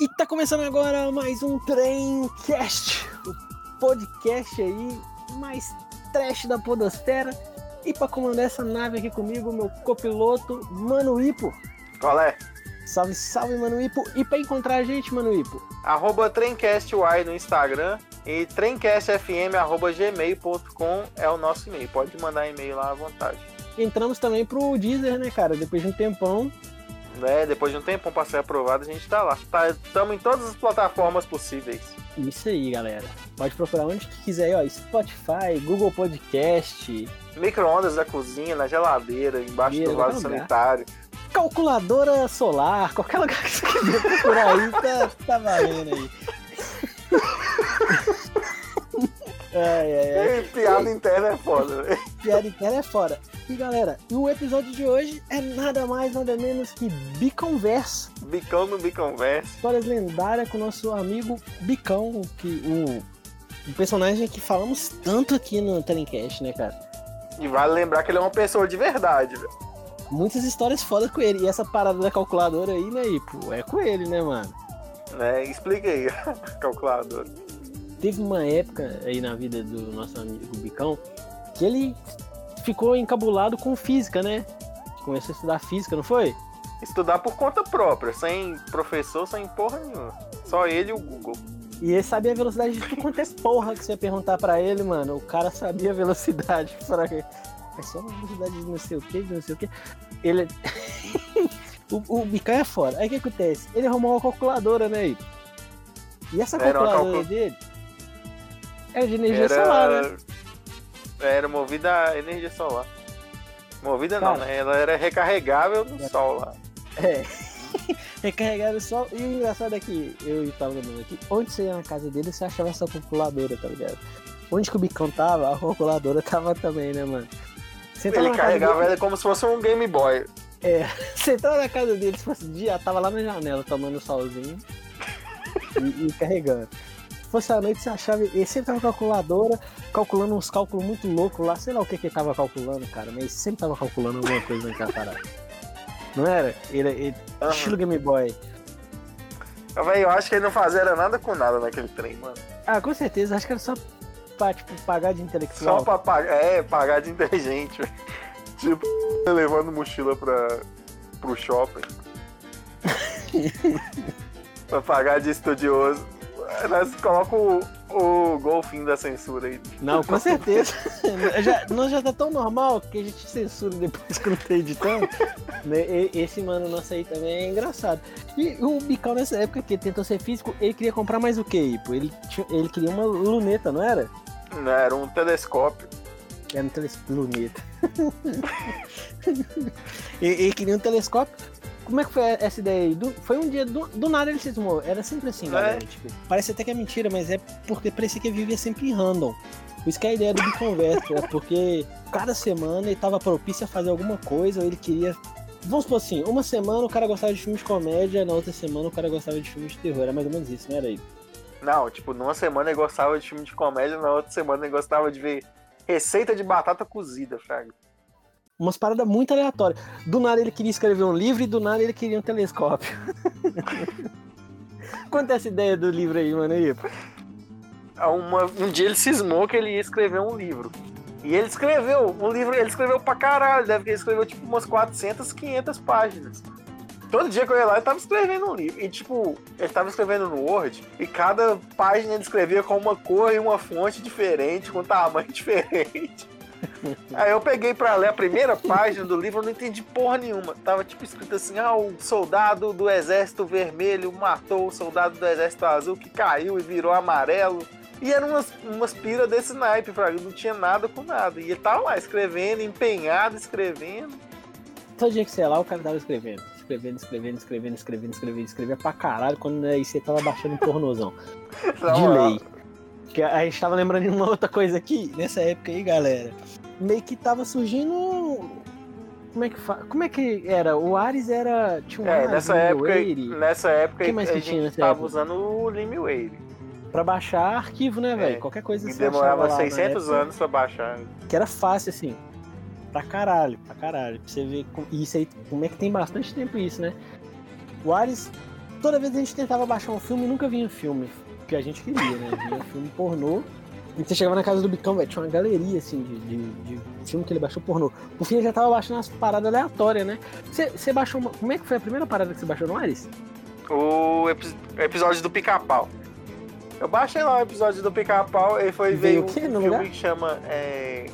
E tá começando agora mais um Tremcast, o podcast aí mais trash da podosfera. E pra comandar essa nave aqui comigo, meu copiloto, Mano Ipo. Qual é? Salve, salve, Mano Ipo. E pra encontrar a gente, Mano Ipo? Arroba TremcastY no Instagram e tremcastfm.gmail.com é o nosso e-mail. Pode mandar e-mail lá à vontade. Entramos também pro Deezer, né, cara? Depois de um tempão. Né? Depois de um tempo pra ser aprovado, a gente tá lá. Estamos em todas as plataformas possíveis. Isso aí, galera. Pode procurar onde que quiser, ó. Spotify, Google Podcast. Micro-ondas da cozinha, na geladeira, embaixo do vaso sanitário. Calculadora solar, qualquer lugar que você quiser procurar aí, tá, tá valendo aí. ai, ai, ai. Piada interna é foda, velho. Piada interna é foda. E galera, o episódio de hoje é nada mais, nada menos que Biconverso. Bicão no Biconverso. Histórias lendárias com o nosso amigo Bicão, que o, o personagem que falamos tanto aqui no Telencast, né, cara? E vale lembrar que ele é uma pessoa de verdade, velho. Muitas histórias fodas com ele. E essa parada da calculadora aí, né, Ipo? É com ele, né, mano? É, explica aí, calculadora. Teve uma época aí na vida do nosso amigo Bicão que ele ficou encabulado com física, né? Começou a estudar física, não foi? Estudar por conta própria, sem professor, sem porra nenhuma. Só ele e o Google. E ele sabia a velocidade de tudo quanto é porra que você ia perguntar pra ele, mano. O cara sabia a velocidade. Pra... É só uma velocidade de não sei o que, de não sei o que. Ele. o, o Bicão é fora. Aí o que acontece? Ele arrumou uma calculadora, né? E essa calculadora calcu- dele era de energia solar, né? Era movida a energia solar. Movida não, né? Ela era recarregável no sol lá. É. Recarregava só. E o engraçado é que eu tava lembrando aqui, onde você ia na casa dele, você achava essa calculadora, tá ligado? Onde que o Bicão tava, a calculadora tava também, né, mano? Você Ele carregava ela como se fosse um Game Boy. Você entrava na casa dele, se fosse dia, tava lá na janela tomando solzinho e, e carregando. Se fosse à noite, você achava. Ele sempre tava calculadora, calculando uns cálculos muito loucos lá, sei lá o que que ele tava calculando, cara, mas ele sempre tava calculando alguma coisa naquela parada. Não era? Ele, ele- Aham. estilo Game Boy. Véi, eu acho que ele não fazia nada com nada naquele trem, mano. Ah, com certeza, acho que era só pra tipo, pagar de intelectual. Só pra pagar, é, pagar de inteligente. velho. tipo, levando mochila pra, pro shopping. pra pagar de estudioso. Nós colocamos o, o golfinho da censura aí. Não, com certeza. já, não já tá tão normal que a gente censura depois que não tá editando. Né? Esse mano nosso aí também é engraçado. E o Bicão nessa época que tentou ser físico, ele queria comprar mais o que? Pô? Ele, tinha- ele queria uma luneta, não era? Não, era um telescópio. Era um telescópio. Luneta. ele, ele queria um telescópio. Como é que foi essa ideia aí? Do- foi um dia, do, do nada ele se desmou. Era sempre assim, É. galera. tipo, parece até que é mentira, mas é porque parecia que ele vivia sempre em random. Por isso que é a ideia do Biconverso, é porque cada semana ele tava propício a fazer alguma coisa, ou ele queria. Vamos supor assim, uma semana o cara gostava de filmes de comédia, na outra semana o cara gostava de filmes de terror. Era mais ou menos isso, não era aí? Não, tipo, numa semana ele gostava de filme de comédia, na outra semana ele gostava de ver receita de batata cozida, Fraga. Umas paradas muito aleatórias. Do nada ele queria escrever um livro e do nada ele queria um telescópio. Conta essa ideia do livro aí, mano. Aí. Uma- um dia ele cismou que ele ia escrever um livro. E ele escreveu um livro, ele escreveu pra caralho, deve que ele escreveu tipo umas 400, 500 páginas. Todo dia que eu ia lá, ele tava escrevendo um livro. E tipo, ele tava escrevendo no Word, e cada página ele escrevia com uma cor e uma fonte diferente, com tamanho diferente. Aí eu peguei pra ler a primeira página do livro, eu não entendi porra nenhuma. Tava tipo escrito assim: ah, o soldado do exército vermelho matou o soldado do exército azul que caiu e virou amarelo. E eram umas, umas piras desse naipe, Fraga. Não tinha nada com nada. E ele tava lá escrevendo, empenhado, escrevendo. Todo dia que você ia lá, o cara tava escrevendo. Escrevendo, escrevendo, escrevendo, escrevendo, escrevendo, escrevia pra caralho quando aí você tava baixando um pornozão. De lei. Que a gente tava lembrando de uma outra coisa aqui, nessa época aí, galera. Meio que tava surgindo. Como é que fa... Como é que era? O Ares era. Tinha um É, Ares, nessa época, nessa época Que mais a que gente tinha nessa tava época? usando o Limewave. pra baixar arquivo, né, velho? É, Qualquer coisa você demorava lá na 600 época, anos pra baixar. Que era fácil, assim. Pra caralho, pra caralho. Pra você ver. com- Isso aí, como é que tem bastante tempo isso, né? O Ares toda vez a gente tentava baixar um filme nunca vinha filme que a gente queria, né? Vinha filme pornô. E você chegava na casa do Bicão, velho, tinha uma galeria, assim, de, de, de filme que ele baixou pornô. Por fim, ele já tava baixando umas paradas aleatórias, né? Você, você baixou uma... Como é que foi a primeira parada que você baixou no Ares? O epi- episódio do Pica-Pau. Eu baixei lá o episódio do Pica-Pau e foi ver um filme lugar? que chama. é,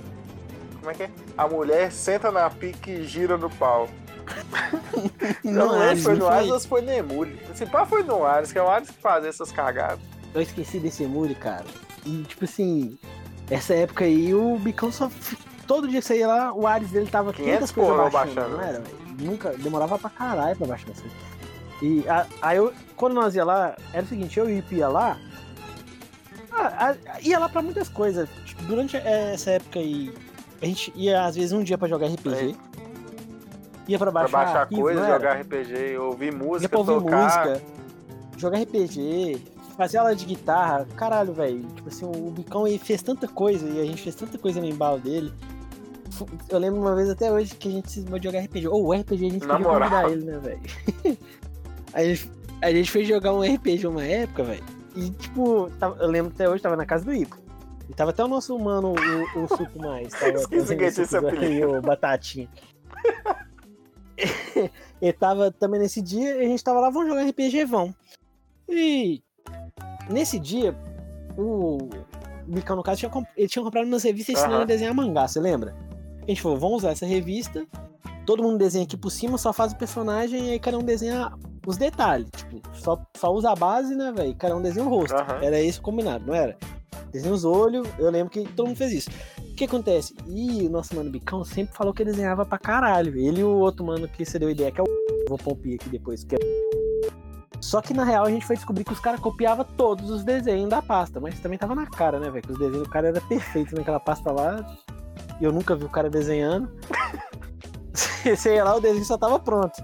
Como é que é? A mulher senta na pique e gira no pau. Não Ares, se foi não no Ares foi? ou foi no Emule. Se pá, foi no Ares, que é o Ares que faz essas cagadas. Eu esqueci desse Emule, cara. E, tipo assim, essa época aí, o Bicão só. Todo dia que você ia lá, o Ares dele tava 500 500 coisas baixando, baixando. não era? velho? Nunca, demorava pra caralho pra baixar assim. E aí eu, quando nós ia lá, era o seguinte, eu e ia lá, ah, ia lá pra muitas coisas. Tipo, Durante eh, essa época aí, a gente ia às vezes um dia pra jogar RPG. Ia pra Pra baixar, baixar arquivo, coisa, era? jogar RPG, ouvir Ia música, pra ouvir tocar. música, jogar RPG, fazer aula de guitarra. Caralho, velho. Tipo assim, o Bicão ele fez tanta coisa e a gente fez tanta coisa no embalo dele. Eu lembro uma vez até hoje que a gente cismou de jogar RPG. Ou o RPG a gente Na podia moral. convidar ele, né, velho? a, gente, a gente foi jogar um RPG uma época, velho. E tipo, tava- eu lembro até hoje, tava na casa do Ico. E tava até o nosso humano, o, o Suco Mais. Tava Esqueci que tinha esse apelido. o Batatinha. Ele tava também nesse dia e a gente tava lá, vamos jogar RPG, vão. E nesse dia, o Bicão, no caso, tinha, comp- ele tinha comprado umas revistas ensinando Aham. a desenhar mangá, você lembra? A gente falou, vamos usar essa revista, todo mundo desenha aqui por cima, só faz o personagem e aí cada um desenha os detalhes. Tipo, só, só usa a base, né, velho? Cada um desenha o rosto. Aham. Era isso combinado, não era? Desenha os olhos, eu lembro que todo mundo fez isso. O que acontece? E o nosso mano Bicão sempre falou que ele desenhava pra caralho. Ele e o outro mano que você deu ideia, que é o. Vou pôr pi aqui depois. Que é... Só que na real a gente foi descobrir que os caras copiavam todos os desenhos da pasta. Mas também tava na cara, né, velho? Que os desenhos do cara eram perfeitos naquela pasta lá. E eu nunca vi o cara desenhando. Você ia lá, o desenho só tava pronto.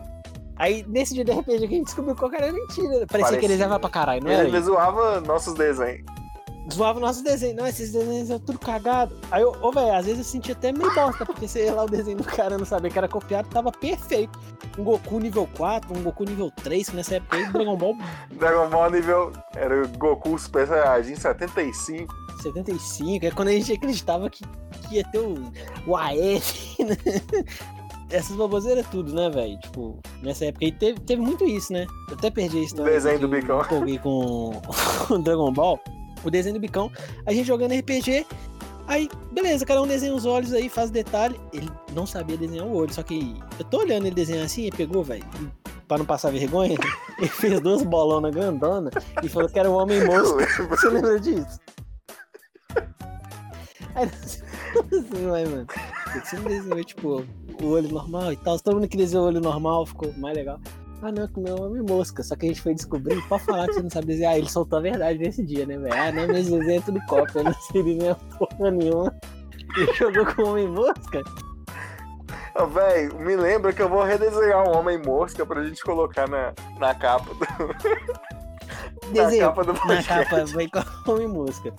Aí, nesse dia de RPG que a gente descobriu qual que era mentira. Parecia, que Parecia. ele desenhava pra caralho, não era? Ele zoava nossos desenhos. zoava nossos desenhos. Não, esses desenhos são tudo cagado. Aí, ô, velho, às vezes eu sentia até meio bosta, porque você ia lá o desenho do cara não sabia que era copiado, tava perfeito. Um Goku nível 4, um Goku nível 3, que nessa época aí, Dragon Ball Dragon Ball nível. Era o Goku Super Saiyajin 75. 75, é quando a gente acreditava que, que ia ter o, o AF, né? Essas baboseiras tudo, né, velho? Tipo, nessa época aí teve, teve muito isso, né? Eu até perdi a história. Desenho do eu Bicão. empolguei com o Dragon Ball. O desenho do Bicão. A gente jogando RPG. Aí, beleza, cada um desenha os olhos aí, faz detalhe. Ele não sabia desenhar o olho, só que eu tô olhando ele desenhar assim, ele pegou, velho, e pra não passar vergonha, ele fez duas bolonas grandona e falou que era o homem monstro. Você lembra disso? Aí, assim, vai, mano. Você não desenhou, tipo, o olho normal e tal. Todo mundo que desenhou o olho normal ficou mais legal. Ah, não, que meu é homem mosca. Só que a gente foi descobrir, pode falar que você não sabe desenhar. Ele soltou a verdade nesse dia, né, velho? Ah, não, meus desenhos é tudo cópia, eu não sei desenhar porra nenhuma. E jogou com o homem mosca? Ô, Véi, me lembra que eu vou redesenhar um Homem Mosca pra gente colocar na, na capa do, na Desenho. capa do Na podcast. capa vai com homem mosca.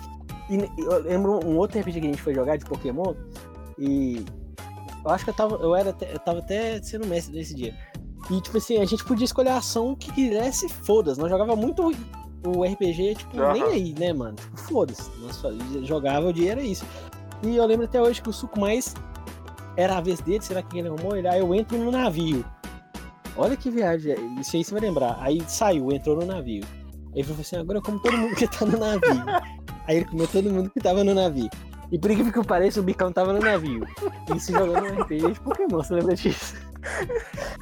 E eu lembro um outro RPG que a gente foi jogar de Pokémon. E eu acho que eu tava. Eu, era eu tava até sendo mestre nesse dia. E tipo assim, a gente podia escolher a ação que quisesse, foda-se. Nós jogava muito o RPG, tipo, Aham. nem aí, né, mano? Tipo, foda-se. Nós jogava o dia era isso. E eu lembro até hoje que o suco mais era a vez dele, será que ele arrumou? Ele, aí eu entro no navio. Olha que viagem, isso aí você vai lembrar. Aí saiu, entrou no navio. Aí ele falou assim: agora eu como todo mundo que tá no navio. aí ele comeu todo mundo que tava no navio. E por incrível que pareça, o Bicão tava no navio. E se jogando no RPG de Pokémon, você lembra disso?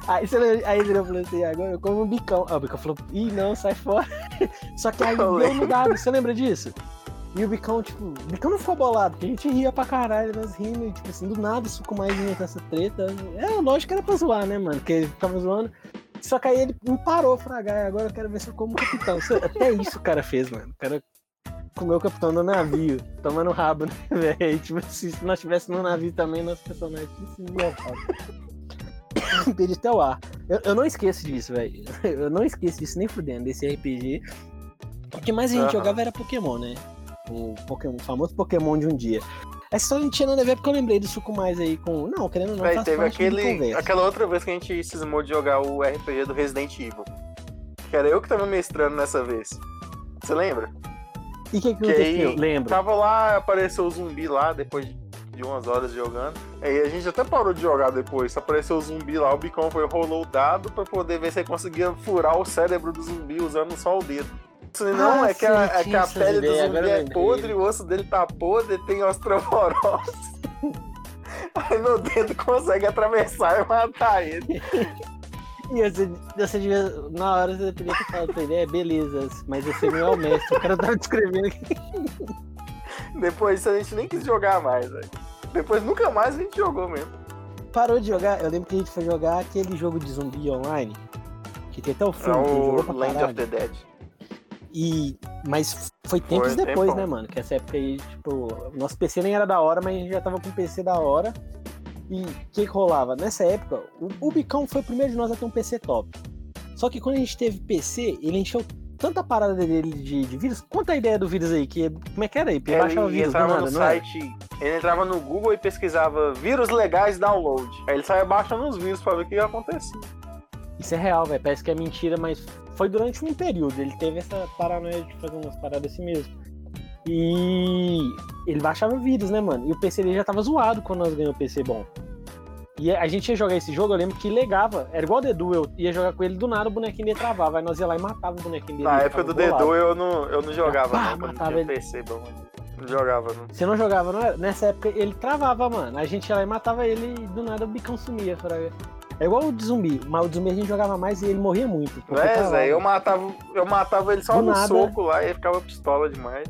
Aí, você lembra, aí ele falou assim: agora eu como o Bicão. Ah, o Bicão falou: ih, não, sai fora. Só que aí Eu deu no dado, você lembra disso? E o Bicão, tipo, o Bicão não ficou bolado, porque a gente ria pra caralho, nós rindo, e, tipo assim, do nada isso com mais vinha com essa treta. É, lógico que era pra zoar, né, mano? Porque ele ficava zoando. Só que aí ele não parou, fragar, agora eu quero ver se eu como capitão. Até isso o cara fez, mano. O cara comeu o capitão no navio, tomando rabo, né, velho? Tipo se nós estivéssemos no navio também, nosso personagem tinha sido levado. Perdi até o ar. Eu, eu não esqueço disso, velho. Eu não esqueço disso nem fudendo, desse RPG. O que mais a gente Aham. jogava era Pokémon, né? O, Pokémon, o famoso Pokémon de um dia. Essa história não tinha nada a ver porque eu lembrei do suco mais aí com. Não, querendo ou não, Véi, faz teve aquele, aquela outra vez que a gente cismou de jogar o RPG do Resident Evil. Que era eu que tava mestrando nessa vez. Você lembra? E o que, que Que aconteceu? aí Lembro. tava lá, apareceu o zumbi lá depois de umas horas jogando. Aí a gente até parou de jogar depois. Apareceu o zumbi lá, o bicão foi rolou o dado pra poder ver se ele conseguia furar o cérebro do zumbi usando só o dedo. Senão Ah, é que a, é que a pele do zumbi é podre, o osso dele tá podre, tem osteoporose. Aí meu dedo consegue atravessar e matar ele. E você, você devia, na hora você podia ter falado pra ele, é, beleza, mas você não é o mestre, o cara tava descrevendo aqui. Depois disso a gente nem quis jogar mais, velho. Depois nunca mais a gente jogou mesmo. Parou de jogar, eu lembro que a gente foi jogar aquele jogo de zumbi online, que tem até o É filme, que jogou o pra Land of the Dead. E, mas foi tempos Foi depois, tempão. né, mano? Que essa época aí, tipo, nosso PC nem era da hora, mas a gente já tava com um PC da hora. E o que, que rolava? Nessa época, o, o Bicão foi o primeiro de nós a ter um PC top. Só que quando a gente teve PC, ele encheu tanta parada dele de, de vírus. Conta a ideia do vírus aí, que como é que era aí? Ele baixava Ele vírus entrava nada, no não é? site, ele entrava no Google e pesquisava vírus legais download. Aí ele saia baixando os vírus pra ver o que ia acontecer. Isso é real, velho. Parece que é mentira, mas foi durante um período. Ele teve essa paranoia de fazer umas paradas assim mesmo. E ele baixava vírus, né, mano? E o PC dele já tava zoado quando nós ganhamos o PC bom. E a gente ia jogar esse jogo, eu lembro que legava. Era igual o Dedu, eu ia jogar com ele do nada, o bonequinho dele travava. Aí nós ia lá e matava o bonequinho dele. Na época do bolado. Dedu eu não, eu não jogava, Pá, não. Não matava tinha ele. PC. Não jogava, não. Você não jogava, não era? Nessa época ele travava, mano. A gente ia lá e matava ele e do nada o bicão sumia. fraga. É igual o de zumbi, mas o de zumbi a gente jogava mais e ele morria muito. Não é. Zé? Eu matava, eu matava ele só Do no nada. soco lá e ele ficava pistola demais.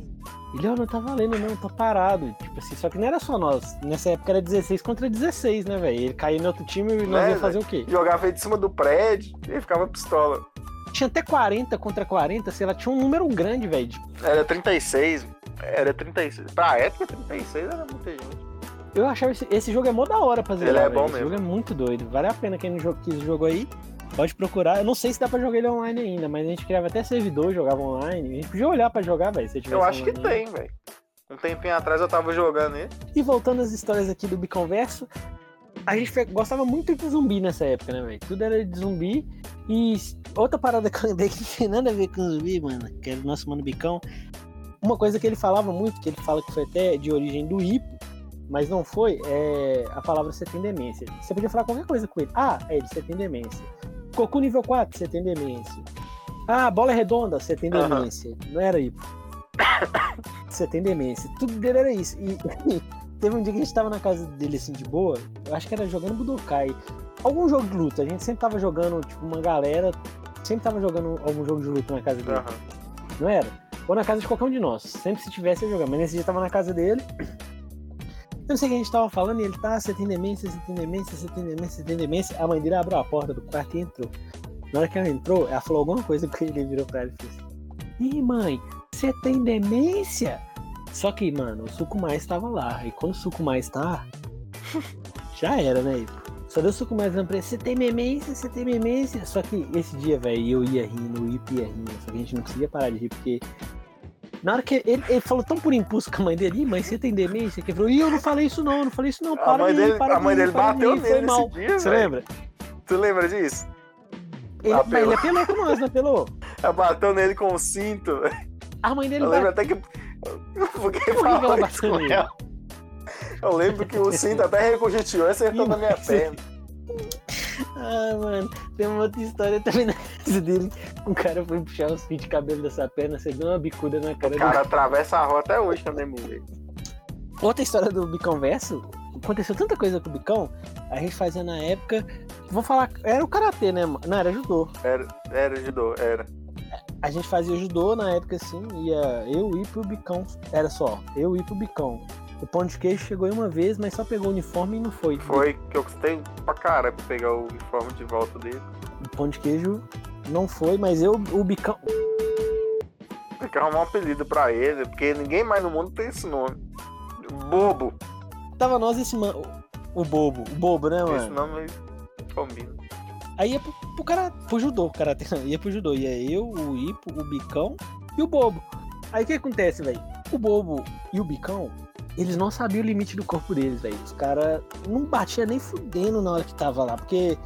Ele, ó, não tá valendo não, tô parado. Tipo assim, só que não era só nós. Nessa época era 16 contra 16, né, velho? Ele caía no outro time e nós Né, ia fazer o quê? Jogava ele de cima do prédio e ficava pistola. Tinha até 40 contra 40, sei lá, tinha um número grande, velho. de- Era 36. Era 36. Pra época, 36 era muita gente. Eu achava esse, esse jogo é mó da hora pra zerar, Ele é velho. bom Esse mesmo. jogo é muito doido. Vale a pena quem não jo- quis jogo aí. Pode procurar. Eu não sei se dá pra jogar ele online ainda, mas a gente criava até servidor, jogava online. A gente podia olhar pra jogar, velho. se tivesse Eu acho que online. tem, velho. Um tempinho atrás eu tava jogando ele. E voltando às histórias aqui do Biconverso, a gente gostava muito de zumbi nessa época, né, velho? Tudo era de zumbi. E outra parada que eu lembrei que não tem nada a ver com zumbi, mano, que era o nosso mano Bicão. Uma coisa que ele falava muito, que ele fala que foi até de origem do hipo, mas não foi, é a palavra você tem demência. Você podia falar qualquer coisa com ele. Ah, é ele, você tem demência. Cocu nível 4, você tem demência. Ah, bola é redonda, você tem Aham. demência. Não era. Você tem demência. Tudo dele era isso. E teve um dia que a gente tava na casa dele assim de boa. Eu acho que era jogando Budokai. Algum jogo de luta. A gente sempre tava jogando, tipo, uma galera. Sempre tava jogando algum jogo de luta na casa dele. Aham. Não era? Ou na casa de qualquer um de nós. Sempre se tivesse eu jogando. Mas nesse dia tava na casa dele. Eu não sei o que a gente tava falando e ele tá, você tem demência, você tem demência, você tem demência, você tem demência. A mãe dele abriu a porta do quarto e entrou. Na hora que ela entrou, ela falou alguma coisa que ele virou pra ela e fez assim. Ih, mãe, você tem demência? Só que, mano, o suco mais tava lá. E quando o suco mais tá, já era, né? Só deu suco mais pra ele. Você tem demência, você tem demência. Só que esse dia, velho, eu ia rindo, o Ip ia rindo. Só que a gente não conseguia parar de rir, porque. Na hora que ele, ele falou tão por impulso com a mãe dele, "Ih, mãe, você tem demência? Que ele falou, Ih, eu não falei isso não, eu não falei isso não, A para mãe de rir, dele, para a mãe dele bateu foi nele mal. dia, Você lembra? Tu lembra disso? Ele, Apelou. mas ele apelou com nós, não apelou? Ela bateu nele com o cinto. A mãe dele Eu lembro bateu. até que. Por que ela bateu com nele? ela? Eu lembro que o cinto até reconjetiou e acertou na minha mas- perna. Ah, mano, tem uma outra história também na casa dele. Um cara foi puxar os fios de cabelo dessa perna, você deu uma bicuda na cara O do cara atravessa a rua até hoje é mulher. Outra história do Bicão Verso, aconteceu tanta coisa com o Bicão, a gente fazia na época. Vou falar, era o karatê, né? mano? Não, era judô. Era, era judô, era. A gente fazia judô na época assim, ia eu ir pro Bicão. Era só, eu ir pro Bicão. O pão de queijo chegou aí uma vez, mas só pegou o uniforme e não foi. Foi que eu custei pra caralho pra pegar o uniforme de volta dele. O pão de queijo não foi, mas eu, o Bicão. Tem que arrumar um apelido pra ele, porque ninguém mais no mundo tem esse nome. Bobo. Tava nós esse mano. O bobo, o bobo, né, mano? Esse nome combina. Aí ia pro, pro cara, pro judô, o cara ia pro judô. Ia eu, o Ipo, o Bicão e o Bobo. Aí o que acontece, velho? O Bobo e o Bicão, eles não sabiam o limite do corpo deles, velho. Os caras não batiam nem fudendo na hora que tava lá, porque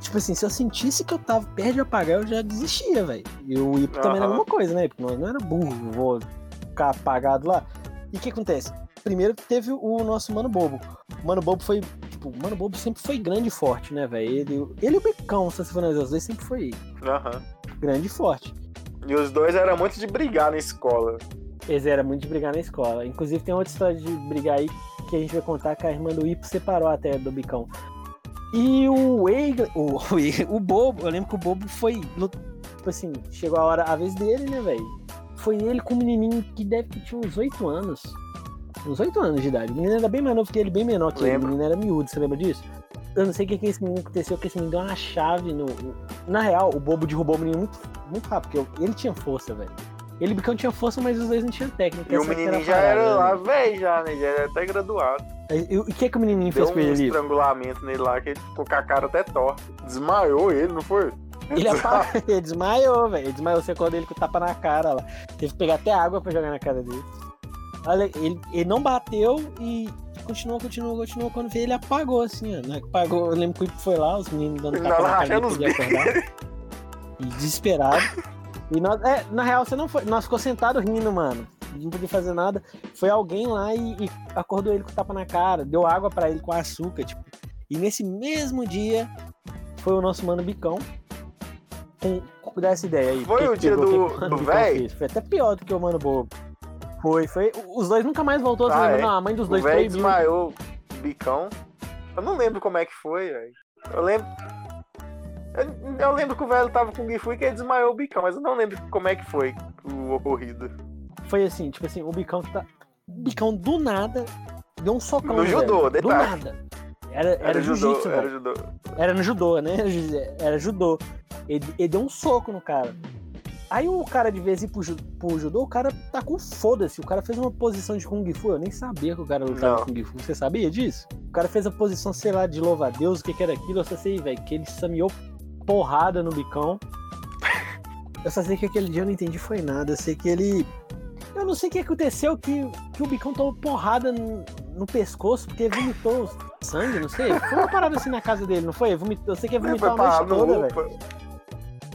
Tipo assim, se eu sentisse que eu tava perto de apagar, eu já desistia, velho. E o Ipo também era a mesma coisa, né? Porque nós não era burro, vou ficar apagado lá. E o que acontece? Primeiro teve o nosso Mano Bobo. O Mano Bobo foi. Tipo, o Mano Bobo sempre foi grande e forte, né, velho? Ele, ele e o Becão, se você for os dois sempre foi Aham. grande e forte. E os dois eram muito de brigar na escola. Eles eram muito de brigar na escola. Inclusive tem outra história de brigar aí que a gente vai contar que a irmã do Ipo separou até do Bicão. E o Eigler, o, o, Bobo, eu lembro que o Bobo foi, tipo assim, chegou a hora, a vez dele, né, velho? Foi ele com um menininho que deve que tinha uns 8 anos. Uns 8 anos de idade. O menino era bem mais novo que ele, bem menor que ele. O Lembro. menino era miúdo, você lembra disso? Eu não sei o que que esse menino aconteceu, que esse menino deu uma chave no. Na real, o Bobo derrubou o menino muito, muito rápido, porque ele tinha força, velho. Ele Bicão tinha força, mas os dois não tinham técnica. E o menininho já parada, era né? lá velho já, né? Já era até graduado. E o que que o menininho Deu fez um com ele ali? estrangulamento nele lá, que ele ficou com a cara até torta. Desmaiou ele, não foi? Ele, apa... ele desmaiou, velho. Ele desmaiou, você acordou ele com o tapa na cara lá. Teve que pegar até água pra jogar na cara dele. Olha, ele, ele não bateu e continuou, continuou, continuou. Quando veio, ele apagou, assim, ó. Né? Apagou. Eu lembro que foi lá, os meninos dando tapa na cara dele acordar. E desesperado. E nós, é, na real, você não foi. Nós ficou sentado rindo, mano. Não podia fazer nada. Foi alguém lá e, e acordou ele com o tapa na cara, deu água pra ele com açúcar, tipo. E nesse mesmo dia foi o nosso mano Bicão. Com, com dá essa ideia aí. Foi que o que dia pegou, do- que o do fez. Foi até pior do que o Mano Bobo. Foi, foi. Os dois nunca mais voltou. Ah, é? Não, a mãe dos O dois velho proibiu. desmaiou o bicão. Eu não lembro como é que foi, velho. Eu lembro. Eu, eu lembro que o velho tava com o Gifu e que ele desmaiou o bicão, mas eu não lembro como é que foi o ocorrido. Foi assim, tipo assim, o Bicão tá. O Bicão do nada deu um socão. No velho. judô, Do detalhe. nada. Era, era, Era judô, jiu-jitsu, era velho. judô. Era no judô, né? Era judô. Ele, ele deu um soco no cara. Aí o cara, de vez em pro, pro judô, o cara tá com foda-se. O cara fez uma posição de Kung Fu. Eu nem sabia que o cara lutava. Kung Fu. Você sabia disso? O cara fez a posição, sei lá, de louva a Deus, o que, que era aquilo. Eu só sei, velho, que ele sameou porrada no bicão. Eu só sei que aquele dia eu não entendi foi nada. Eu sei que ele. Eu não sei o que aconteceu, que, que o bicão tomou porrada no, no pescoço, porque vomitou sangue, não sei. Foi uma parada assim na casa dele, não foi? Eu sei que ele vomitou foi a noite no toda, velho.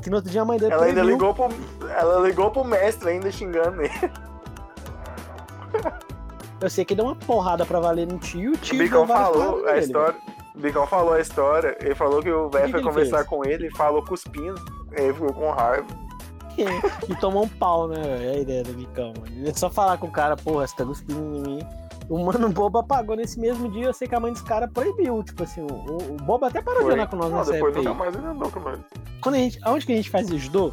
Que no outro dia a mãe dele Ela ainda proibiu. ligou pro. Ela ligou pro mestre ainda xingando ele. Eu sei que deu uma porrada pra valer no tio, o O tio Bicão deu várias falou a história. O Bicão falou a história. Ele falou que o velho foi ele conversar fez? com ele e falou cuspindo. Ele ficou com raiva. E tomou um pau, né? É a ideia do bicão, mano. É só falar com o cara, porra, você tá cuspindo em mim. O mano Bobo apagou nesse mesmo dia, eu sei que a mãe dos caras proibiu. Tipo assim, o, o, Bobo até parou de Foi. andar com nós Não, nessa depois época nunca mais ele andou com nós. Quando a gente, aonde que a gente fazia judô?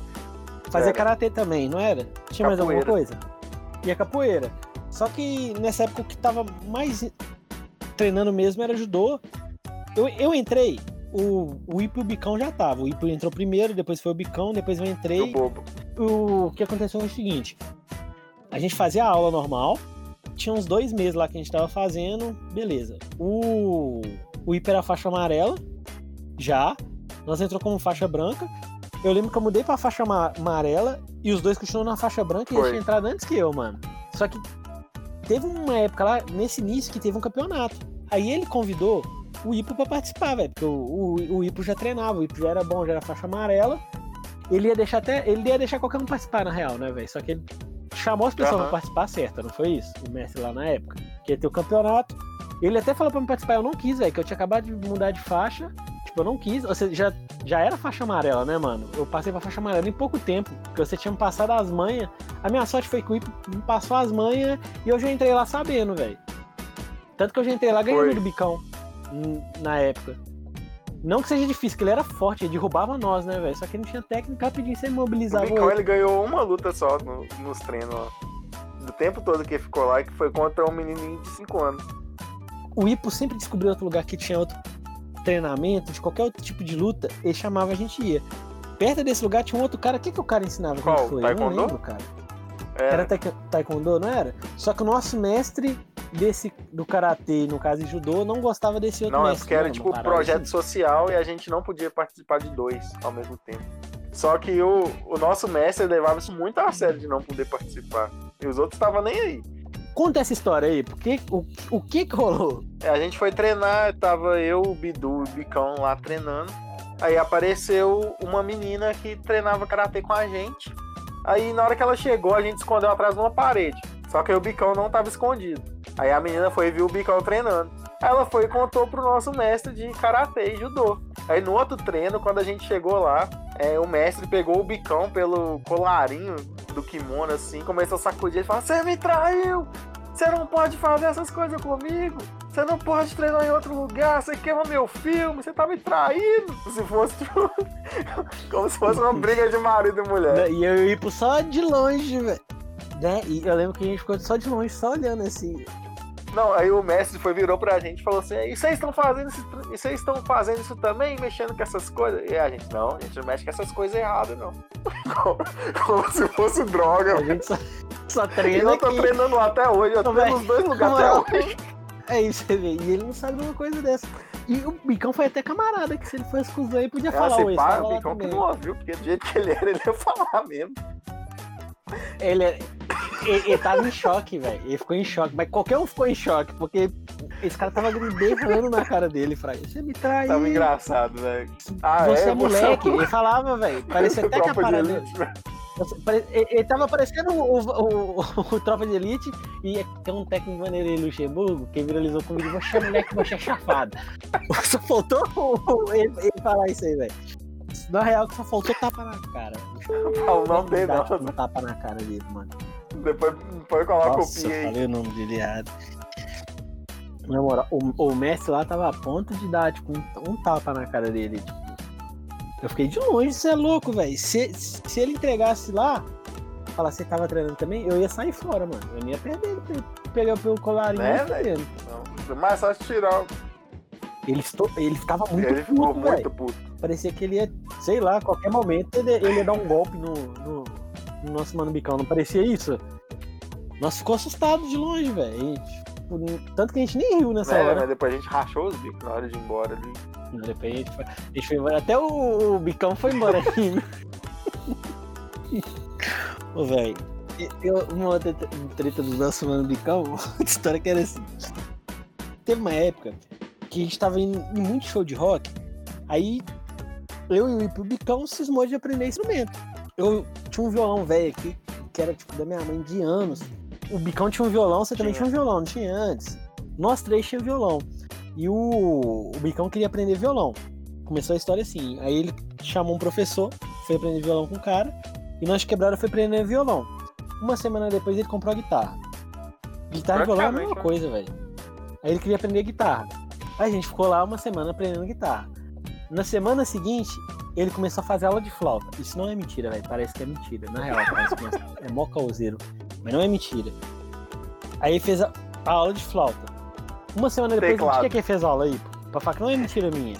Fazia Era. karatê também, não era? Tinha mais alguma Capoeira. coisa? E a capoeira. Só que nessa época o que tava mais treinando mesmo era judô. Eu, eu entrei, o, o Ipo e o Bicão já tava. O Ipo entrou primeiro, depois foi o Bicão, depois eu entrei. bobo. O que aconteceu foi o seguinte: a gente fazia a aula normal, tinha uns dois meses lá que a gente tava fazendo, beleza. O, o Ipo era faixa amarela, já. Nós entrou como faixa branca. Eu lembro que eu mudei pra faixa ama- amarela e os dois continuam na faixa branca e eles tinham entrado antes que eu, mano. Só que teve uma época lá, nesse início, que teve um campeonato. Aí ele convidou o Ipo pra participar, velho. Porque o, o, o Ipo já treinava, o Ipo já era bom, já era faixa amarela. Ele ia deixar até. Ele ia deixar qualquer um participar, na real, né, velho? Só que ele chamou as pessoas Aham. pra participar certa, não foi isso? O mestre lá na época. Que ia ter o campeonato. Ele até falou pra me participar, eu não quis, velho, que eu tinha acabado de mudar de faixa. Tipo, eu não quis. Você já, já era faixa amarela, né, mano? Eu passei pra faixa amarela em pouco tempo. Porque você tinha me passado as manhas. A minha sorte foi que o Ipo me passou as manhas e eu já entrei lá sabendo, velho. Tanto que eu já entrei lá ganhando do bicão. Na época. Não que seja difícil, que ele era forte, ele derrubava nós, né, velho? Só que ele não tinha técnica, rapidinho você imobilizava o Bicão outro. ele ganhou uma luta só no- nos treinos lá. Do tempo todo que ele ficou lá, que foi contra um menininho de 5 anos. O Ipo sempre descobriu outro lugar que tinha outro treinamento, de qualquer outro tipo de luta, ele chamava, a gente ia. Perto desse lugar tinha um outro cara, o que, que o cara ensinava? Qual? Foi? Eu não Taekwondo? lembro, cara. Era. Era taek- taekwondo, não era? Só que o nosso mestre desse do karatê, no caso de judô, não gostava desse outro Não, é mestre. porque era uma tipo parada projeto assim. social e a gente não podia participar de dois ao mesmo tempo. Só que o, o nosso mestre levava isso muito a sério de não poder participar. E os outros estavam nem aí. Conta essa história aí, porque o, o que que rolou? É, A gente foi treinar, tava eu, o Bidu e o Bicão lá treinando. Aí apareceu uma menina que treinava karatê com a gente. Aí na hora que ela chegou, a gente escondeu atrás de uma parede. Só que aí o bicão não estava escondido. Aí a menina foi ver o bicão treinando. Ela foi e contou pro nosso mestre de karatê e judô. Aí no outro treino, quando a gente chegou lá, é, o mestre pegou o bicão pelo colarinho do kimono assim, começou a sacudir e falou: Você me traiu! Você não pode fazer essas coisas comigo! Você não pode treinar em outro lugar, você queima meu filme, você tá me traindo! Se fosse como se fosse uma briga de marido e mulher. E eu ia só de longe, velho. Né? E eu lembro que a gente ficou só de longe, só olhando assim. Não, aí o mestre foi, virou pra gente e falou assim: e vocês estão fazendo isso, e vocês estão fazendo isso também, mexendo com essas coisas? E a gente, não, a gente não mexe com essas coisas erradas, não. como, como, se fosse droga. A gente só, só treina. E eu tô aqui. treinando lá até hoje, eu tô nos dois lugares até hoje. É isso, você vê. E ele não sabe uma coisa dessa. E o Bicão foi até camarada, que se ele fosse com aí, podia é, falar o pá, O Bicão que não ouviu, porque do jeito que ele era, ele ia falar mesmo. Ele, ele, ele tava em choque, velho. Ele ficou em choque, mas qualquer um ficou em choque, porque esse cara tava berrando na cara dele, Fraga. Você me trai. Tava engraçado, velho. Ah, você é, é moleque. Você... Ele falava, velho. Parecia até que a parada. Ele tava parecendo o, o, o, o, Tropa de Elite e tem um técnico maneiro em Luxemburgo que viralizou comigo, você é moleque, você é chafado. Só faltou ele, ele falar isso aí, velho. Na real, só faltou tapa na cara. O nome dele não. Um tapa na cara dele, mano. Depois, depois coloca Nossa, copia aí. falei o nome dele errado. Na moral, o, o Messi lá tava a ponto de dar, tipo, um, um tapa na cara dele. Tipo, eu fiquei de longe, você é louco, velho. Se, se ele entregasse lá, falar que tava treinando também, eu ia sair fora, mano. Eu não ia perder ele pegar pelo colarinho é, velho. Mas só tirar. Ele, estou, ele ficava muito ele puto, ficou muito véio. puto. Parecia que ele ia, sei lá, a qualquer momento ele, ele ia dar um golpe no, no, no nosso mano Bicão. Não parecia isso? Nós ficou assustado de longe, velho. Tipo, tanto que a gente nem riu nessa é, hora. Né? Depois a gente rachou os bicos na hora de ir embora ali. Depois a gente foi, a gente foi embora. Até o, o Bicão foi embora aqui. Ô, velho. Uma outra treta do nosso mano Bicão, uma história que era assim. Teve uma época que a gente tava indo em muito show de rock. Aí eu e o Bicão cismou de aprender instrumento. Eu tinha um violão velho aqui, que era tipo da minha mãe de anos. O Bicão tinha um violão, você também tinha um violão, não tinha antes. Nós três tínhamos violão. E o, o Bicão queria aprender violão. Começou a história assim. Aí ele chamou um professor, foi aprender violão com o cara. E nós quebraram foi aprender violão. Uma semana depois ele comprou a guitarra. Guitarra e violão é a mesma né? coisa, velho. Aí ele queria aprender guitarra. Aí a gente ficou lá uma semana aprendendo guitarra. Na semana seguinte, ele começou a fazer aula de flauta. Isso não é mentira, velho. Parece que é mentira. Na real, parece que é mó causeiro. Mas não é mentira. Aí ele fez a, a aula de flauta. Uma semana depois, Teclado. o que, que ele fez aula aí? Pra falar que não é mentira minha.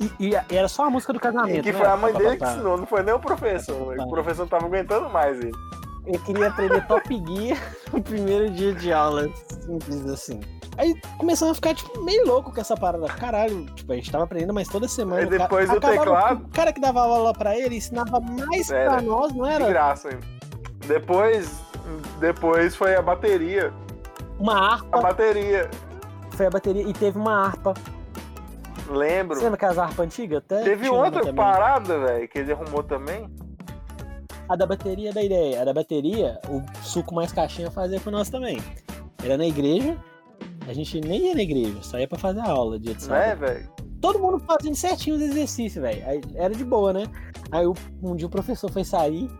E, e, e era só a música do casamento. E que né? foi a mãe dele que ensinou, não foi nem o professor. O professor não tava aguentando mais ele. Eu queria aprender Top Gear no primeiro dia de aula, simples assim. Aí começamos a ficar, tipo, meio louco com essa parada. Caralho, tipo, a gente tava aprendendo, mas toda semana. E depois o teclado. O cara que dava aula pra ele ensinava mais era, pra nós, não era? De graça ainda. Depois, depois foi a bateria. Uma harpa. A bateria. Foi a bateria. E teve uma harpa. Lembro. Você lembra aquelas harpas antigas? Até teve outra parada, velho, que ele arrumou também. A da bateria da ideia. A da bateria, o suco mais caixinha fazia com nós também. Era na igreja. A gente nem ia na igreja, só ia pra fazer a aula dia de sábado. É, velho. Todo mundo fazendo certinho os exercícios, velho. Era de boa, né? Aí um dia o professor foi sair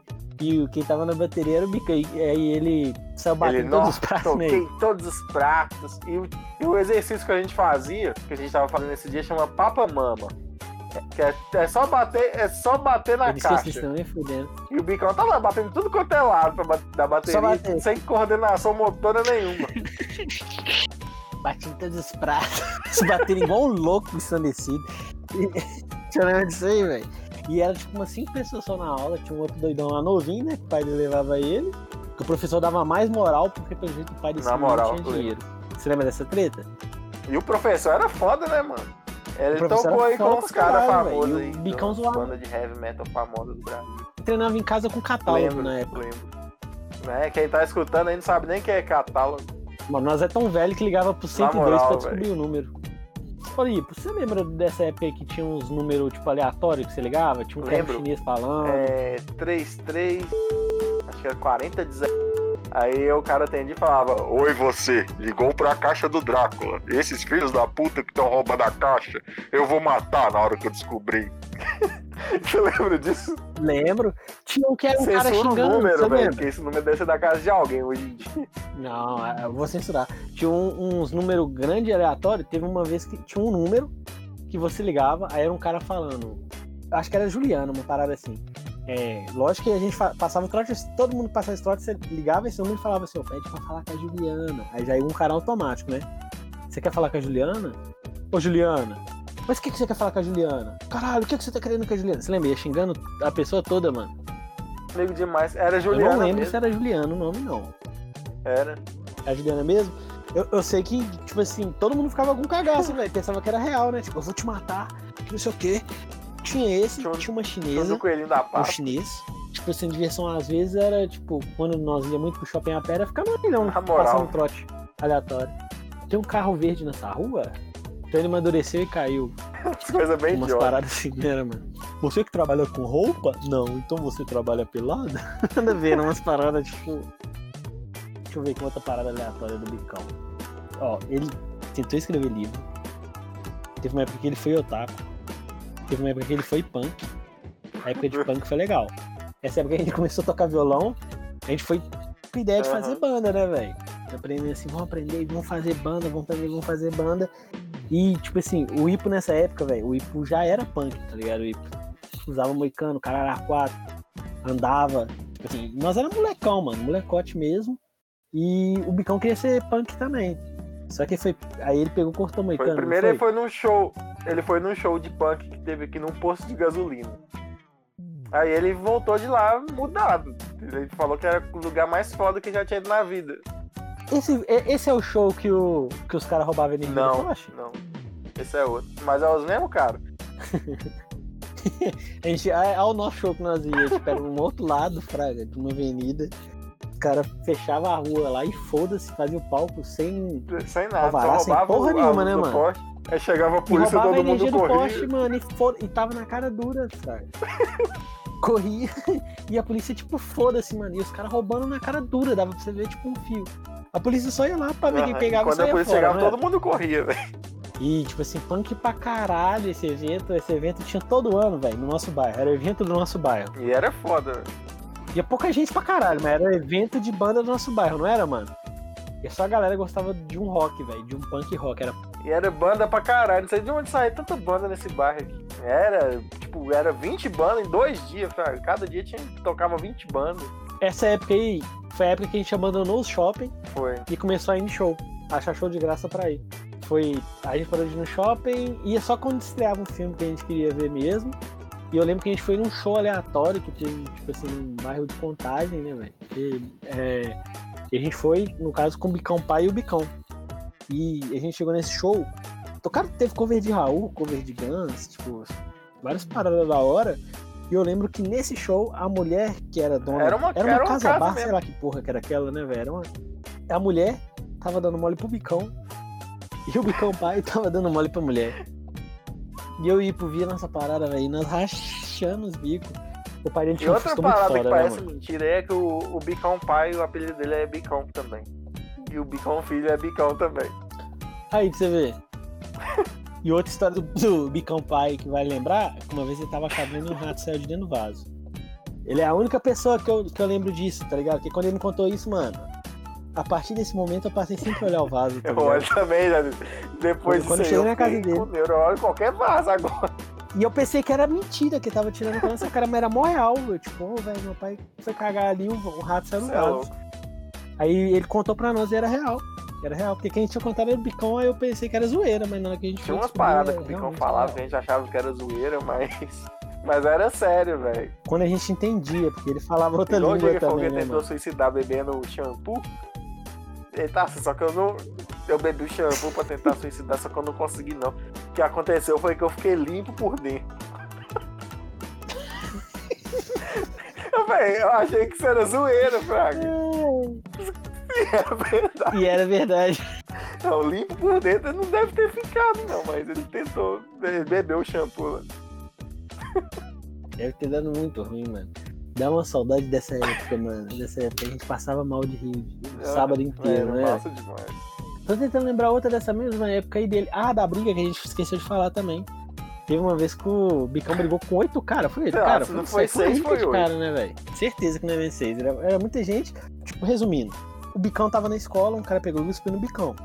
e quem tava na bateria era o Bica. E aí ele saiu batendo todos os pratos toquei todos os pratos. E o, e o, exercício que a gente fazia, que a gente tava fazendo esse dia, chama Papa Mama. Que é, é, só bater, é só bater na caixa. Também, fudendo. E o Bicão tava batendo tudo quanto é lado pra, da bateria, sem coordenação motora nenhuma. Bati em todos os pratos, batendo igual um louco ensandecido. Deixa eu lembrar disso aí, velho. E era tipo umas cinco pessoas só na aula, tinha um outro doidão lá novinho, né? Que o pai dele levava ele. Que o professor dava mais moral, porque pelo jeito o pai dele não tinha dinheiro. Você lembra dessa treta? E o professor era foda, né, mano? Ele tocou aí com os caras famosos aí. Bicão zoado. Banda de heavy metal famosa do Brasil. Treinava em casa com catálogo lembro, na época. Lembro. É, quem tá escutando aí não sabe nem o que é catálogo. Mano, nós é tão velho que ligava pro 102 moral, pra descobrir véio. o número. Olha, você lembra dessa época que tinha uns números, tipo, aleatórios que você ligava? Tinha um cara chinês falando. É. 33. Acho que era 40, 17. Aí o cara atendia e falava: Oi, você, ligou pra caixa do Drácula. Esses filhos da puta que estão roubando a caixa, eu vou matar na hora que eu descobrir. Você lembra disso? Lembro. Tinha um que era um cara Censura o xingando, você número, velho, porque esse número deve ser da casa de alguém hoje em dia. Não, é, eu vou censurar. Tinha um- uns números grandes e aleatórios. Teve uma vez que tinha um número que você ligava, aí era um cara falando. Acho que era Juliano, uma parada assim. É, lógico que a gente passava o trote, todo mundo passava esse trote, você ligava esse número e falava assim, ó, pede pra falar com a Juliana. Aí já ia um cara automático, né? Você quer falar com a Juliana? Ô Juliana, mas o que, que você quer falar com a Juliana? Caralho, o que, que você tá querendo com a Juliana? Você lembra? Ia xingando a pessoa toda, mano. Amigo demais. Era eu Juliana. não lembro mesmo. se era Juliano o nome, não. Era. É a Juliana mesmo? Eu, eu sei que, tipo assim, todo mundo ficava com cagaço, velho. Pensava que era real, né? Tipo, eu vou te matar, não sei o quê. Tinha esse, Tinha um- tinha uma Tinha chinesa, da um paz. chinês. Tipo assim, diversão às vezes era, tipo, quando nós ia muito pro shopping a pé, era ficar moral. passando trote aleatório. Tem um carro verde nessa rua? Então ele amadureceu e caiu. Coisa bem Umas idiota. paradas assim, né, mano? Você que trabalha com roupa? Não, então você trabalha pelada? Nada a ver, né? umas paradas tipo. Deixa eu ver aqui outra parada aleatória do Bicão. Ó, ele tentou escrever livro. Teve uma época que ele foi otaku. Teve uma época que ele foi punk. A época de punk foi legal. Essa época que a gente começou a tocar violão, a gente foi com ideia de fazer banda, né, velho? Aprendendo assim, vamos aprender, vamos fazer banda, vamos aprender, vamos fazer banda. E, tipo assim, o Ipo nessa época, velho, o Ipo já era punk, tá ligado? O Ipo usava moicano, caralho, quatro, andava. Tipo assim, nós era molecão, mano, molecote mesmo. E o Bicão queria ser punk também. Só que foi. Aí ele pegou, cortou moicano. Foi, primeiro foi? ele foi num show. Ele foi num show de punk que teve aqui num posto de gasolina. Aí ele voltou de lá mudado. Ele falou que era o lugar mais foda que já tinha ido na vida. Esse, esse é o show que, o, que os caras roubavam do Não, não. Esse é outro. Mas é os mesmos, cara. A gente, é, é o nosso show que nós íamos, tipo, era um outro lado, fraga, de uma avenida. Os caras fechavam a rua lá e foda-se, fazia o palco sem. Sem nada. Alvará, sem porra o- a nenhuma, né, mano? poste. Aí chegava a E polícia, a todo mundo corria. poste, mano, e, foda, e tava na cara dura, fraga. Corria e a polícia, tipo, foda-se, mano. E os caras roubando na cara dura, dava pra você ver, tipo, um fio. A polícia só ia lá pra ver quem Aham, pegava e Quando a polícia fora, chegava, né? todo mundo corria, velho. E, tipo assim, punk pra caralho esse evento. Esse evento tinha todo ano, velho, no nosso bairro. Era o evento do nosso bairro. E era foda, velho. Ia pouca gente pra caralho, mas era evento de banda do nosso bairro, não era, mano? E só a galera gostava de um rock, velho, de um punk rock. Era E era banda pra caralho. Não sei de onde saiu tanta banda nesse bairro aqui. Era, tipo, era 20 bandas em dois dias, cara. Cada dia tinha, tocava 20 bandas. Essa época aí foi a época que a gente abandonou o shopping Foi. e começou a ir em show. Achar show de graça pra ir. Foi. A gente parou de ir no shopping, ia só quando estreava um filme que a gente queria ver mesmo. E eu lembro que a gente foi num show aleatório que teve, tipo assim, num bairro de contagem, né, velho? É, e a gente foi, no caso, com o Bicão Pai e o Bicão. E a gente chegou nesse show. Tocaram, teve cover de Raul, cover de Guns, tipo, várias paradas da hora. E eu lembro que nesse show, a mulher que era dona. Era uma- era uma era uma casa casa bar, mesmo. sei lá que porra que era aquela, né, velho? Uma... A mulher tava dando mole pro Bicão. E o Bicão pai tava dando mole pra mulher. E eu e Ipo via nossa parada, velho, nós rachando os bicos. O E outra parada foda, que né, parece mano? mentira é que o, o Bicão pai, o apelido dele é Bicão também. E o Bicão filho é Bicão também. Aí pra você ver. E outra história do, do Bicão pai que vai lembrar, que uma vez ele tava cabendo e um rato saiu de dentro do vaso. Ele é a única pessoa que eu, que eu lembro disso, tá ligado? Porque quando ele me contou isso, mano, a partir desse momento eu passei sempre a olhar o vaso, tá Eu olho também, né? Depois Quando- quando disso aí, eu cheguei na casa dele. Eu olho qualquer vaso agora. E eu pensei que era mentira, que tava tirando essa cara, mas era mó real. Eu, tipo, ô, velho, meu pai foi cagar ali, o, o rato saiu no Cê é. Aí ele contou pra nós e era real. Era real, porque quem tinha contado era o Bicão, aí eu pensei que era zoeira, mas na hora que a gente Tinha umas paradas que o Bicão realmente falava que a gente achava que era zoeira, mas. Mas era sério, velho. Quando a gente entendia, porque ele falava outra Igual língua que também, alguém né, tentou mano? suicidar bebendo shampoo. Eita, só que eu não. Eu bebi o shampoo pra tentar suicidar, só que eu não consegui não. O que aconteceu foi que eu fiquei limpo por dentro. Eu, véi, eu achei que isso era zoeira, Fraga. Era verdade. E era verdade. Não, limpo por dentro não deve ter ficado, não, mas ele tentou beber o shampoo lá. Deve ter dado muito ruim, mano. Dá uma saudade dessa época, mano. Dessa época a gente passava mal de rir o É, sábado inteiro, é, né? Massa demais. Tô tentando lembrar outra dessa mesma época aí dele. Ah, da briga que a gente esqueceu de falar também. Teve uma vez que o Bicão brigou com oito caras. Foi oito Ah, caras? não foi foi seis, foi oito. cara, né, velho? Certeza que não era seis. Era, era muita gente. Tipo, resumindo. O Bicão tava na escola, um cara pegou e cuspiu no Bicão.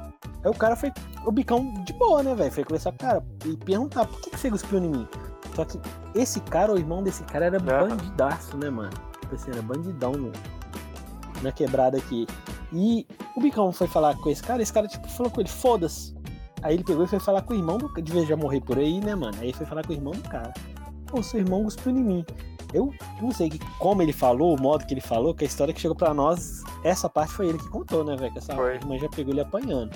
Aí o cara foi. O Bicão de boa, né, velho? Foi conversar com o cara e perguntar: por que, que você cuspiu em mim? Só que esse cara, o irmão desse cara, era Aham. bandidaço, né, mano? Tipo assim, era bandidão no, na quebrada aqui. E o Bicão foi falar com esse cara, esse cara, tipo, falou com ele, foda-se. Aí ele pegou e foi falar com o irmão do de vez de já morrer por aí, né, mano? Aí foi falar com o irmão do cara. Pô, seu irmão cuspiu em mim. Eu não sei que, como ele falou, o modo que ele falou, que a história que chegou pra nós, essa parte foi ele que contou, né, velho? Que essa Foi. irmã já pegou ele apanhando.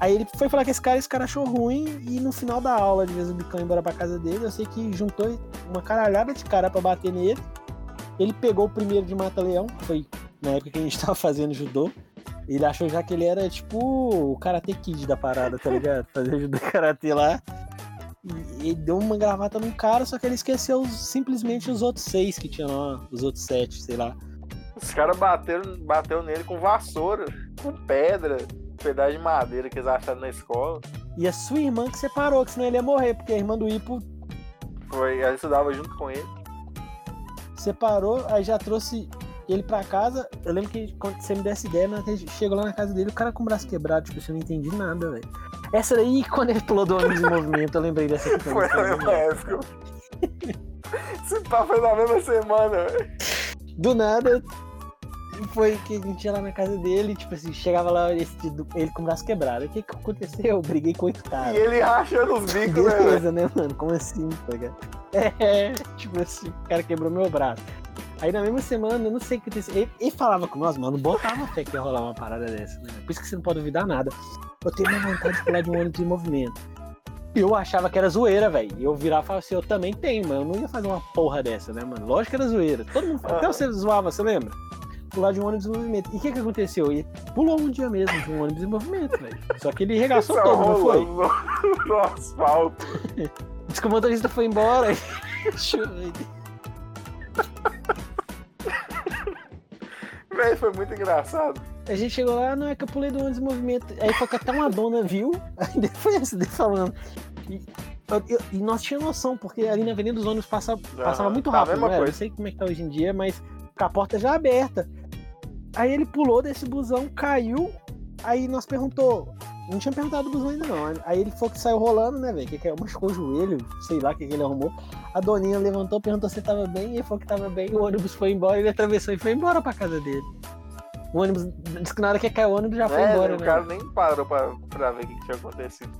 Aí ele foi falar com esse cara, esse cara achou ruim, e no final da aula, de vez o Bicão embora pra casa dele, eu sei que juntou uma caralhada de cara pra bater nele. Ele pegou o primeiro de mata-leão, foi na época que a gente tava fazendo judô. Ele achou já que ele era tipo o Karate Kid da parada, tá ligado? Fazer judô karatê lá. E deu uma gravata num cara, só que ele esqueceu simplesmente os outros seis que tinham lá, os outros sete, sei lá. Os caras bateram bateu nele com vassoura, com pedra, pedaço de madeira que eles acharam na escola. E a sua irmã que separou, que senão ele ia morrer, porque a irmã do Ipo Foi, ela estudava junto com ele. separou, aí já trouxe ele pra casa. Eu lembro que quando você me desse ideia, na- chegou lá na casa dele, o cara com o braço quebrado, tipo, assim, eu não entendi nada, velho. Essa daí, quando ele pulou do ônibus em movimento, eu lembrei dessa aqui Foi na mesma época. Esse pá foi na mesma semana, velho. Do nada, foi que a gente ia lá na casa dele, tipo assim, chegava lá esse, ele com o braço quebrado. O que que aconteceu? Eu briguei com oito E caras. ele rachando os bicos, né? Beleza, né, mano? Como assim, tá? É, tipo assim, o cara quebrou meu braço. Aí na mesma semana, eu não sei o que aconteceu. Ele, ele falava com nós, mano, botava fé que ia rolar uma parada dessa, né? Por isso que você não pode duvidar nada. Eu tenho uma vontade de pular de um ônibus em movimento. Eu achava que era zoeira, velho. E eu virava e falava assim, eu também tenho, mas eu não ia fazer uma porra dessa, né, mano? Lógico que era zoeira. Todo mundo, até você zoava, você lembra? Pular de um ônibus em movimento. E o que que aconteceu? Ele pulou um dia mesmo de um ônibus em movimento, velho. Só que ele regaçou Só todo, não foi? no, no asfalto. Diz que o motorista foi embora. Eu. Velho, foi muito engraçado. A gente chegou lá, não é que eu pulei do ônibus em movimento. Aí foi que até uma dona viu, aí foi esse falando. E, eu- eu- e nós tínhamos noção, porque ali na Avenida dos ônibus passa, passava Aham, muito tá rápido, era? coisa. Não sei como é que tá hoje em dia, mas com a porta já aberta. Aí ele pulou desse busão, caiu, aí nós perguntou. Não tinha perguntado do busão ainda não. Aí ele falou que saiu rolando, né, velho? Que que é? Machucou o joelho, sei lá o que, que ele arrumou. A doninha levantou, perguntou se tava bem, e ele falou que tava bem. O ônibus foi embora, ele atravessou e foi embora pra casa dele. O ônibus, disse que na hora que caiu o ônibus já foi É, embora, o né? cara nem parou pra, pra ver o que, tinha acontecido.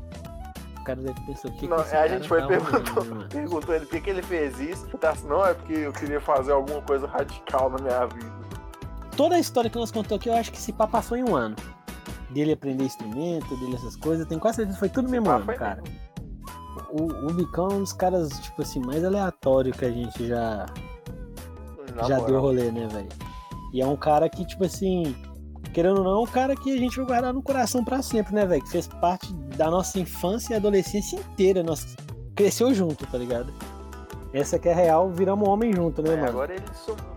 O cara deve pensar o que, Não, que a gente foi tá perguntou, perguntou ele por que, que ele fez isso. Tá assim, não, é porque eu queria fazer alguma coisa radical na minha vida. Toda a história que nós contamos aqui, eu acho que esse pá passou em um ano. Dele aprender instrumento, dele essas coisas, tenho quase certeza que foi tudo mesmo Ah, ano, cara. mesmo. O, o Bicão é um dos caras, tipo assim, mais aleatório que a gente já, Na já moral. deu rolê, né, velho? E é um cara que, tipo assim, querendo ou não, é um cara que a gente vai guardar no coração pra sempre, né, velho? Que fez parte da nossa infância e adolescência inteira. Nós cresceu junto, tá ligado? Essa que é real, viramos homem junto, né, É, mano? agora ele sumiu.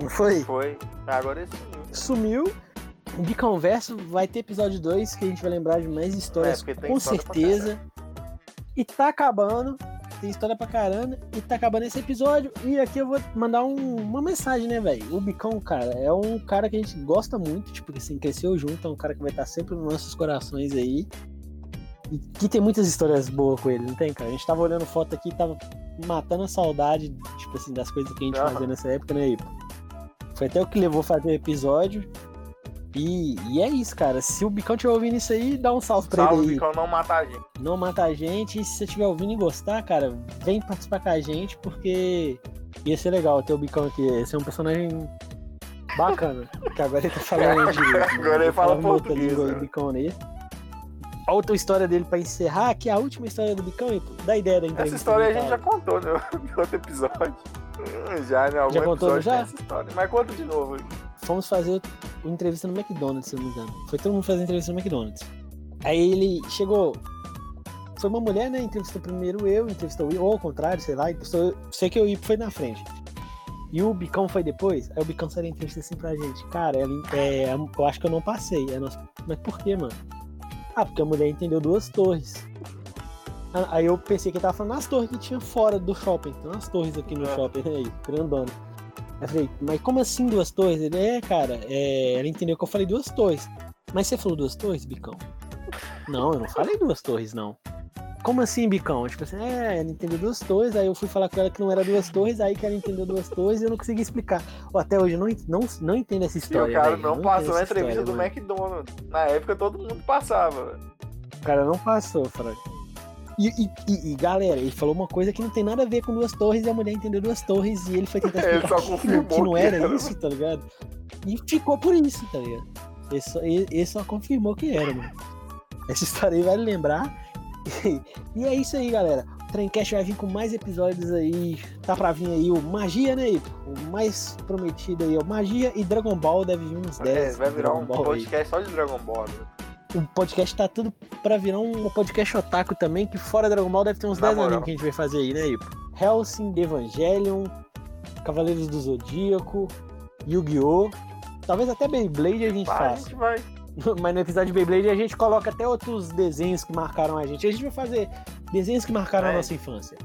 Não foi? Foi. Agora ele sumiu. Sumiu. De conversa, vai ter episódio 2 que a gente vai lembrar de mais histórias, É, com história certeza. E tá acabando. Tem história pra caramba. E tá acabando esse episódio. E aqui eu vou mandar um- uma mensagem, né, velho? O Bicão, cara, é um cara que a gente gosta muito. Tipo, assim, cresceu junto. É um cara que vai estar sempre nos nossos corações aí. E que tem muitas histórias boas com ele, não tem, cara? A gente tava olhando foto aqui e tava matando a saudade, tipo assim, das coisas que a gente fazia nessa época, né, Ipo? Foi até o que levou a fazer o episódio. E, e é isso, cara. Se o Bicão estiver ouvindo isso aí, dá um salve pra Salve, ele aí. Bicão, não mata a gente. Não mata a gente. E se você estiver ouvindo e gostar, cara, vem participar com a gente, porque ia ser legal ter o Bicão aqui. Ia ser um personagem bacana. que agora ele tá falando direito. né? Agora ele fala português, né? Bicão aí. A outra história dele pra encerrar, que é a última história do Bicão, dá ideia da entrevista. Essa história a gente já contou né? no outro episódio. Já, né? Algum Já contou, já? essa história. Mas conta de novo. Fomos fazer uma entrevista no McDonald's, se eu não me engano. Foi todo mundo fazer entrevista no McDonald's. Aí ele chegou. Foi uma mulher, né? Entrevistou primeiro eu, entrevistou eu, ou ao contrário, sei lá. Entrevistou, sei que o Ipo foi na frente. E o Bicão foi depois. Aí o Bicão saiu entrevista assim pra gente. Cara, ela, é, eu acho que eu não passei. É nosso... Mas por quê, mano? Ah, porque a mulher entendeu duas torres. Ah, aí eu pensei que ele tava falando nas torres que tinha fora do shopping. Tem umas torres aqui no é. shopping aí, grandona. Aí eu falei, mas como assim duas torres? Ele, é, cara, é... ela entendeu que eu falei duas torres. Mas você falou duas torres, Bicão? Não, eu não falei duas torres, não. Como assim, Bicão? Tipo assim, é, ela entendeu duas torres, aí eu fui falar com ela que não era duas torres, aí que ela entendeu duas torres e eu não consegui explicar. Até hoje eu não, não, não entendo essa história. E o cara não, não passou na entrevista história, do mano. McDonald's. Na época todo mundo passava. O cara não passou, Frank. E, e, e, galera, ele falou uma coisa que não tem nada a ver com duas torres e a mulher entendeu duas torres e ele foi tentar explicar ele só confirmou que, não era, era isso, tá ligado? E ficou por isso, tá ligado? Ele só, ele, ele só confirmou que era, mano. Essa história aí vai lembrar. e é isso aí, galera. O Trencast vai vir com mais episódios aí. Tá pra vir aí o Magia, né? O mais prometido aí, o Magia e Dragon Ball deve vir uns 10. É, vai virar um podcast aí. só de Dragon Ball, né? O podcast tá tudo pra virar um podcast otaku também, que fora Dragon Ball deve ter uns 10 anos que a gente vai fazer aí, né, Ipo? Helsing, Evangelion, Cavaleiros do Zodíaco, Yu-Gi-Oh! Talvez até Beyblade a gente vai, faça. A gente vai. Mas no episódio de Beyblade a gente coloca até outros desenhos que marcaram a gente. A gente vai fazer desenhos que marcaram é. a nossa infância.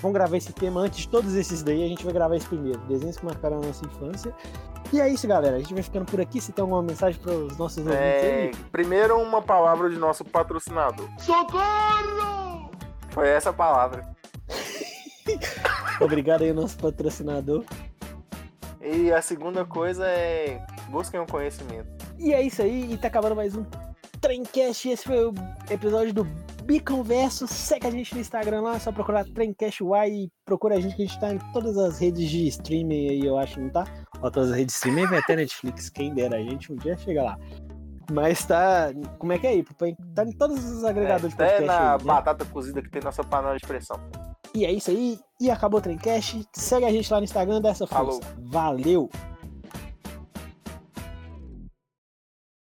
Vamos gravar esse tema antes de todos esses daí, a gente vai gravar esse primeiro. Desenhos que marcaram a nossa infância. E é isso, galera. A gente vai ficando por aqui. Se tem alguma mensagem para os nossos ouvintes é... aí? Primeiro, uma palavra de nosso patrocinador. Socorro! Foi essa palavra. Obrigado aí, nosso patrocinador. E a segunda coisa é busquem o um conhecimento. E é isso aí, e tá acabando mais um Trencast. Esse foi o episódio do Biconverso. Segue a gente no Instagram lá, é só procurar Trencast Y e procura a gente que a gente tá em todas as redes de streaming aí, eu acho, não tá? Ó, todas as redes de streaming, vai até Netflix, quem dera a gente um dia chega lá. Mas tá. Como é que é aí? Tá em todos os agregadores é, de podcast. Até na aí, né? batata cozida que tem nossa panela de pressão. E é isso aí. E acabou o Trencast. Segue a gente lá no Instagram dessa força. Falou. Valeu!